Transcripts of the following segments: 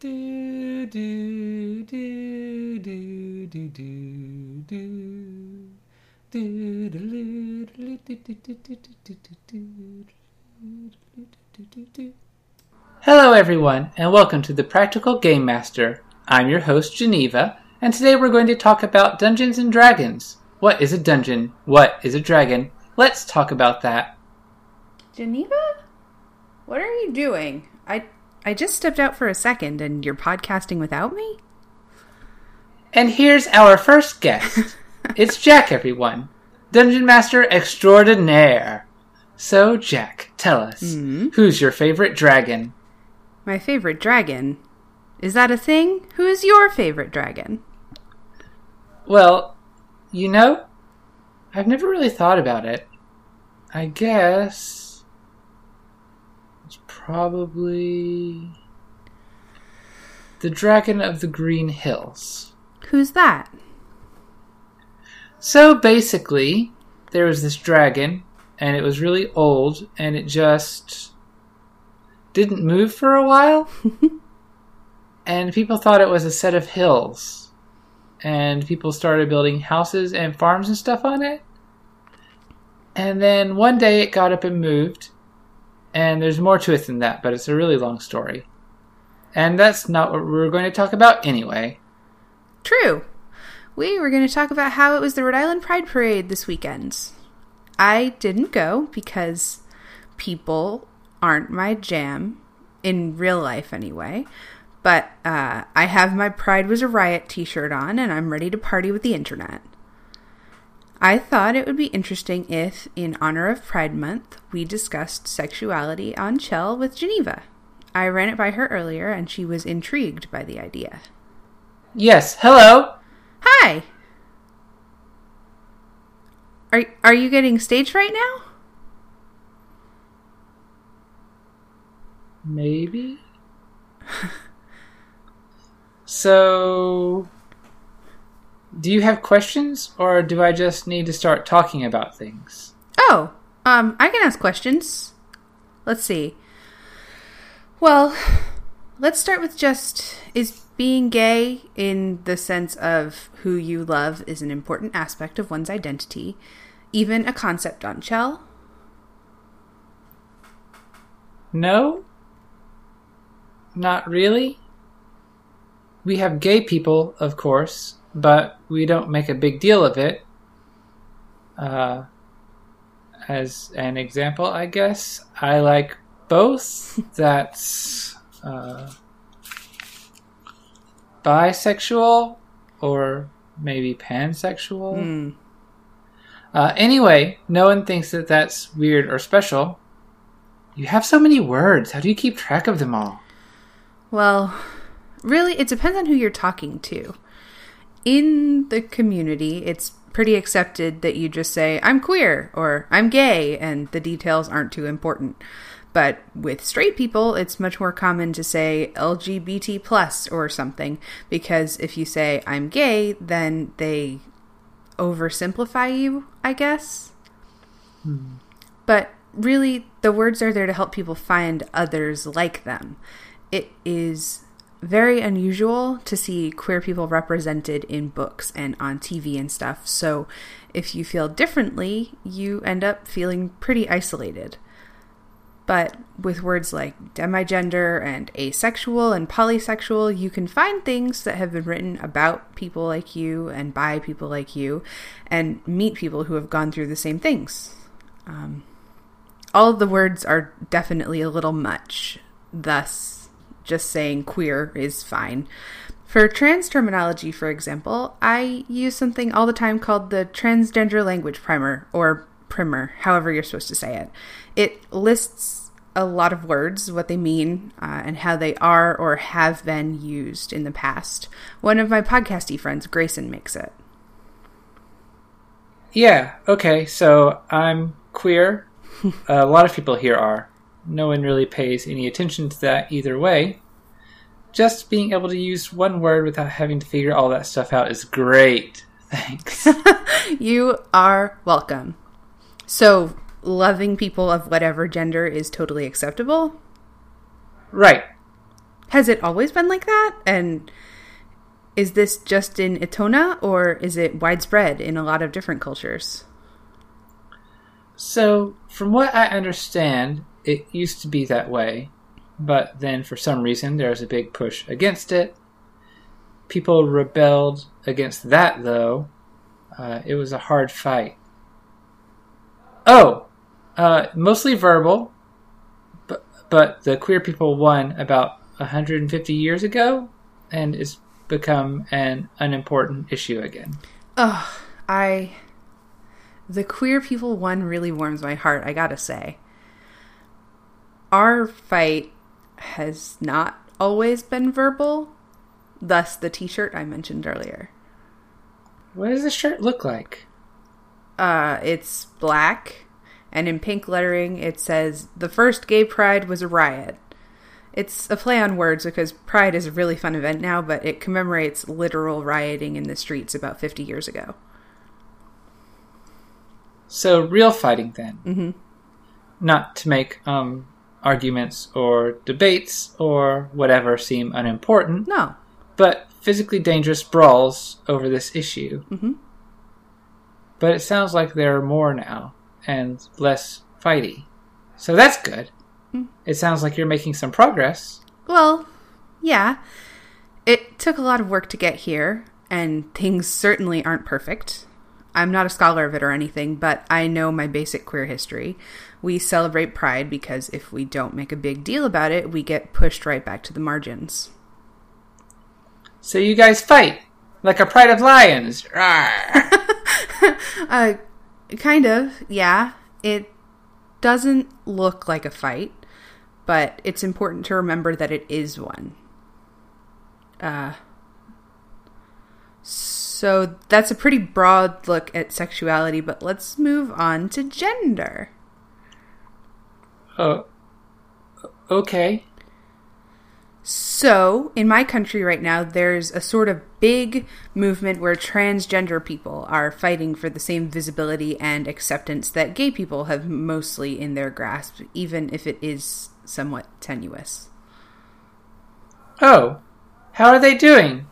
Do, do, do, do, do, do, do. Hello, everyone, and welcome to the Practical Game Master. I'm your host, Geneva, and today we're going to talk about Dungeons and Dragons. What is a dungeon? What is a dragon? Let's talk about that. Geneva? What are you doing? I I just stepped out for a second and you're podcasting without me? And here's our first guest. it's Jacq, everyone. Dungeon Master Extraordinaire. So, Jacq, tell us, hmm? who's your favorite dragon? My favorite dragon. Is that a thing? Who is your favorite dragon? Well, you know, I've never really thought about it. I guess probably the Dragon of the Green Hills. Who's that? So basically, there was this dragon, and it was really old, and it just didn't move for a while. and people thought it was a set of hills. And people started building houses and farms and stuff on it. And then one day it got up and moved. And there's more to it than that, but it's a really long story. And that's not what we're going to talk about anyway. True. We were going to talk about how it was the Rhode Island Pride Parade this weekend. I didn't go because people aren't my jam, in real life anyway. But uh, I have my Pride Was a Riot t shirt on and I'm ready to party with the internet. I thought it would be interesting if, in honor of Pride Month, we discussed sexuality on Chell with Geneva. I ran it by her earlier and she was intrigued by the idea. Yes, hello! Hi! Are, are you getting stage right now? Maybe? so. Do you have questions, or do I just need to start talking about things? Oh, um, I can ask questions. Let's see. Well, let's start with just is being gay in the sense of who you love is an important aspect of one's identity, even a concept on Chell? No? Not really? We have gay people, of course, but we don't make a big deal of it. Uh, as an example, I guess, I like both. That's uh, bisexual or maybe pansexual. Hmm. Uh, anyway, no one thinks that that's weird or special. You have so many words. How do you keep track of them all? Well, really, it depends on who you're talking to. In the community, it's pretty accepted that you just say, I'm queer or I'm gay, and the details aren't too important. But with straight people, it's much more common to say LGBT plus or something, because if you say I'm gay, then they oversimplify you, I guess. Hmm. But really, the words are there to help people find others like them. It is very unusual to see queer people represented in books and on TV and stuff. So if you feel differently, you end up feeling pretty isolated. But with words like demigender and asexual and polysexual, you can find things that have been written about people like you and by people like you and meet people who have gone through the same things. Um, all of the words are definitely a little much, thus, just saying queer is fine. For trans terminology, for example, I use something all the time called the Transgender Language Primer, or primer, however you're supposed to say it. It lists a lot of words, what they mean, uh, and how they are or have been used in the past. One of my podcasty friends, Grayson, makes it. Yeah, okay, so I'm queer. a lot of people here are. No one really pays any attention to that either way. Just being able to use one word without having to figure all that stuff out is great. Thanks. You are welcome. So, loving people of whatever gender is totally acceptable? right. Has it always been like that? And is this just in Etona or is it widespread in a lot of different cultures? So, from what I understand, it used to be that way, but then for some reason there was a big push against it. People rebelled against that, though. Uh, it was a hard fight. Oh, uh, mostly verbal, but but the queer people won about 150 years ago, and it's become an unimportant issue again. Oh, I the queer people one really warms my heart, I gotta say. Our fight has not always been verbal, thus the t shirt I mentioned earlier. What does the shirt look like? Uh, it's black, and in pink lettering it says, The first gay pride was a riot. It's a play on words because Pride is a really fun event now, but it commemorates literal rioting in the streets about 50 years ago. So real fighting then, Mm-hmm. not to make um, arguments or debates or whatever seem unimportant, No. but physically dangerous brawls over this issue. Mhm. But it sounds like there are more now and less fighty, so that's good. Mm. It sounds like you're making some progress. Well, yeah. It took a lot of work to get here, and things certainly aren't perfect. I'm not a scholar of it or anything, but I know my basic queer history. We celebrate Pride because if we don't make a big deal about it, we get pushed right back to the margins. So you guys fight like a pride of lions. Uh, kind of, yeah. It doesn't look like a fight, but it's important to remember that it is one. Uh, so that's a pretty broad look at sexuality, but let's move on to gender. oh, okay. So, in my country right now, there's a sort of big movement where transgender people are fighting for the same visibility and acceptance that gay people have mostly in their grasp, even if it is somewhat tenuous. Oh, how are they doing?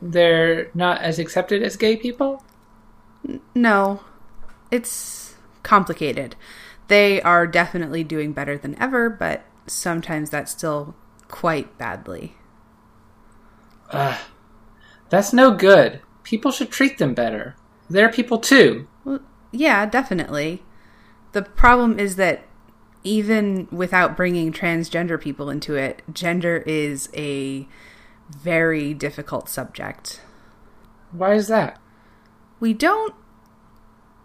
They're not as accepted as gay people? No, it's complicated. They are definitely doing better than ever, but sometimes that's still quite badly. Ugh. That's no good. People should treat them better. They're people too. Well, yeah, definitely. The problem is that even without bringing transgender people into it, gender is a very difficult subject. Why is that? We don't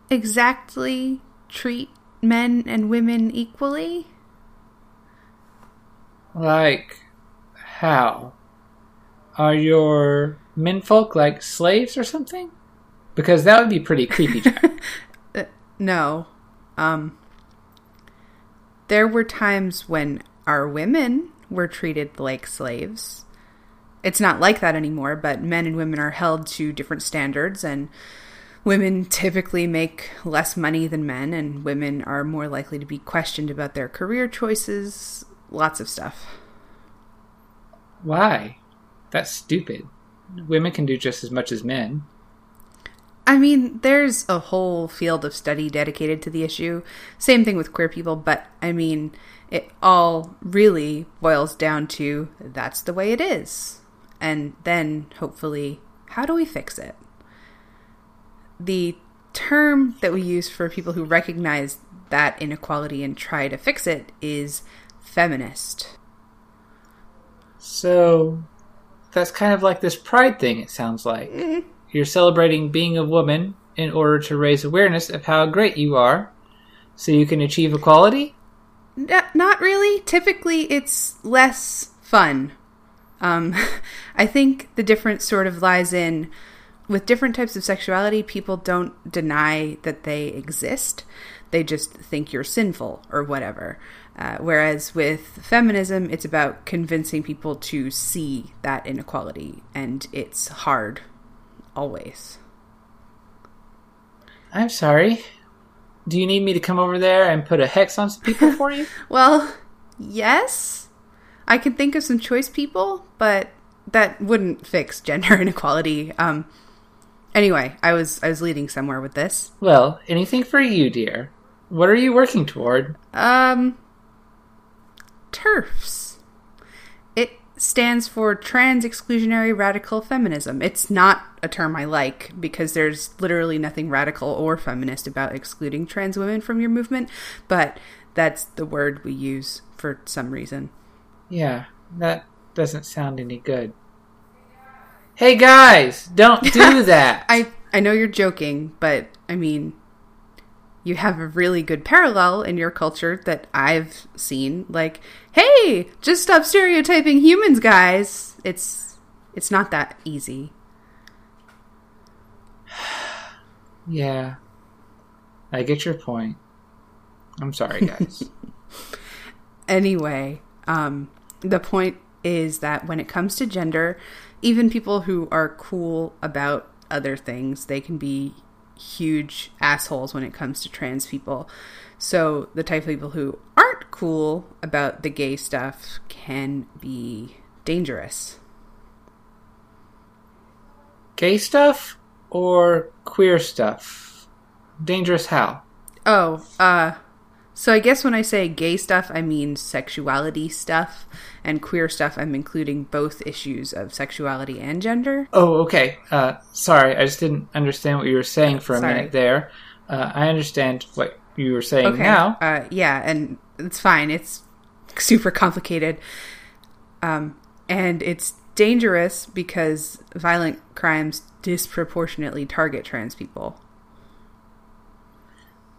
exactly treat men and women equally. Like, how? Are your menfolk like slaves or something? Because that would be pretty creepy, Uh, no. Um there were times when our women were treated like slaves. It's not like that anymore, but men and women are held to different standards and women typically make less money than men and women are more likely to be questioned about their career choices, lots of stuff. Why? That's stupid. Women can do just as much as men. I mean, there's a whole field of study dedicated to the issue. Same thing with queer people, but I mean, it all really boils down to that's the way it is. And then, hopefully, how do we fix it? The term that we use for people who recognize that inequality and try to fix it is feminist. So, that's kind of like this pride thing, it sounds like. Mm-hmm. You're celebrating being a woman in order to raise awareness of how great you are so you can achieve equality? N- not really. Typically, it's less fun. Um, I think the difference sort of lies in with different types of sexuality, people don't deny that they exist. They just think you're sinful or whatever. Uh, whereas with feminism, it's about convincing people to see that inequality, and it's hard, always. I'm sorry. Do you need me to come over there and put a hex on some people for you? Well, yes. I can think of some choice people, but that wouldn't fix gender inequality. Um, anyway, I was I was leading somewhere with this. Well, anything for you, dear. What are you working toward? Um, TERFs. It stands for Trans Exclusionary Radical Feminism. It's not a term I like because there's literally nothing radical or feminist about excluding trans women from your movement, but that's the word we use for some reason. Yeah, that doesn't sound any good. Hey guys, don't do that. I I know you're joking, but I mean you have a really good parallel in your culture that I've seen like, "Hey, just stop stereotyping humans, guys." It's it's not that easy. yeah. I get your point. I'm sorry, guys. anyway, um the point is that when it comes to gender, even people who are cool about other things, they can be huge assholes when it comes to trans people. So the type of people who aren't cool about the gay stuff can be dangerous. Gay stuff or queer stuff? Dangerous how? Oh, uh so I guess when I say gay stuff, I mean sexuality stuff, and queer stuff, I'm including both issues of sexuality and gender. Oh, okay. Uh, sorry, I just didn't understand what you were saying for a Sorry. minute there. Uh, I understand what you were saying Okay. now. Uh, yeah, and it's fine. It's super complicated. Um, and it's dangerous because violent crimes disproportionately target trans people.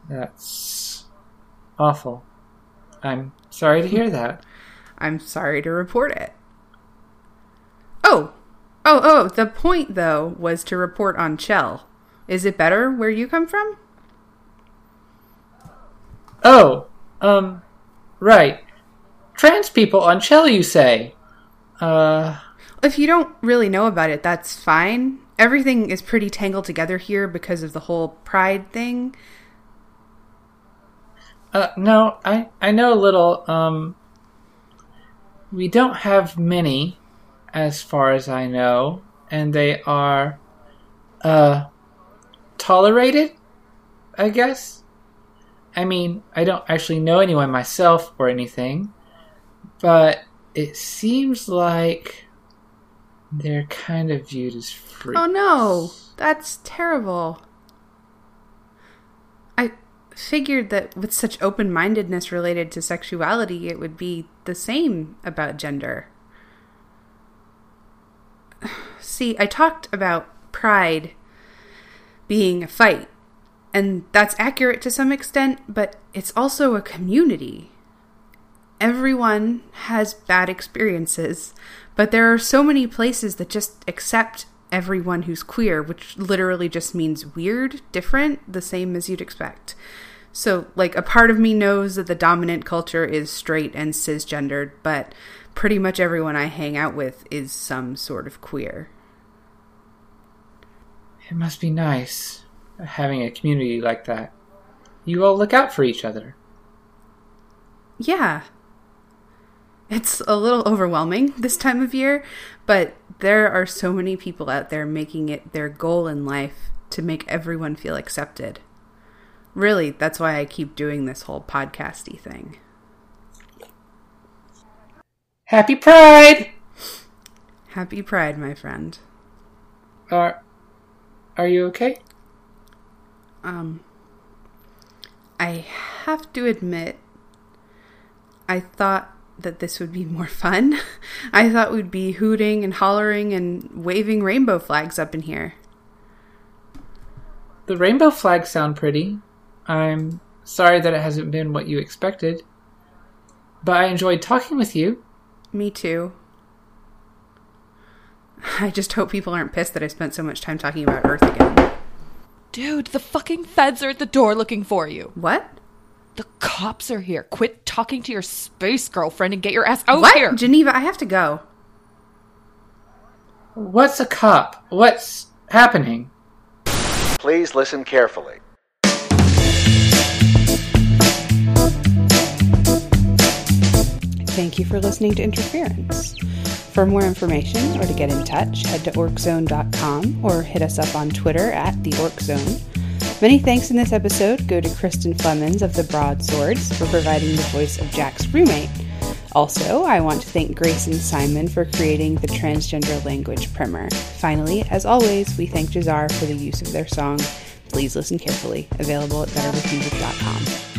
That's awful. I'm sorry to hear that. I'm sorry to report it. Oh, oh, oh, the point though was to report on Chell. Is it better where you come from? Oh, um, right. Trans people on Chell, you say? Uh, If you don't really know about it, that's fine. Everything is pretty tangled together here because of the whole pride thing. Uh, no, I, I know a little, um, we don't have many, as far as I know, and they are, uh, tolerated, I guess? I mean, I don't actually know anyone myself or anything, but it seems like they're kind of viewed as freaks. Oh no, that's terrible. Figured that with such open mindedness related to sexuality, it would be the same about gender. See, I talked about pride being a fight, and that's accurate to some extent, but it's also a community. Everyone has bad experiences, but there are so many places that just accept everyone who's queer, which literally just means weird, different, the same as you'd expect. So, like, a part of me knows that the dominant culture is straight and cisgendered, but pretty much everyone I hang out with is some sort of queer. It must be nice having a community like that. You all look out for each other. Yeah. It's a little overwhelming this time of year, but there are so many people out there making it their goal in life to make everyone feel accepted. Really, that's why I keep doing this whole podcasty thing. Happy Pride! Happy Pride, my friend. Are are you okay? Um I have to admit I thought that this would be more fun. I thought we'd be hooting and hollering and waving rainbow flags up in here. The rainbow flags sound pretty. I'm sorry that it hasn't been what you expected. But I enjoyed talking with you. Me too. I just hope people aren't pissed that I spent so much time talking about Earth again. Dude, the fucking feds are at the door looking for you. What? The cops are here. Quit talking to your space girlfriend and get your ass out what? here. Geneva, I have to go. What's a cop? What's happening? Please listen carefully. thank you for listening to Interference. For more information or to get in touch, head to orczone.com or hit us up on Twitter at the orczone. Many thanks in this episode go to Kristin Flemons of the Broadswords for providing the voice of Jacq's roommate. Also, I want to thank Grayson Simon for creating the transgender language primer. Finally, as always, we thank Jahzzar for the use of their song Please Listen Carefully, available at betterwithmusic.com.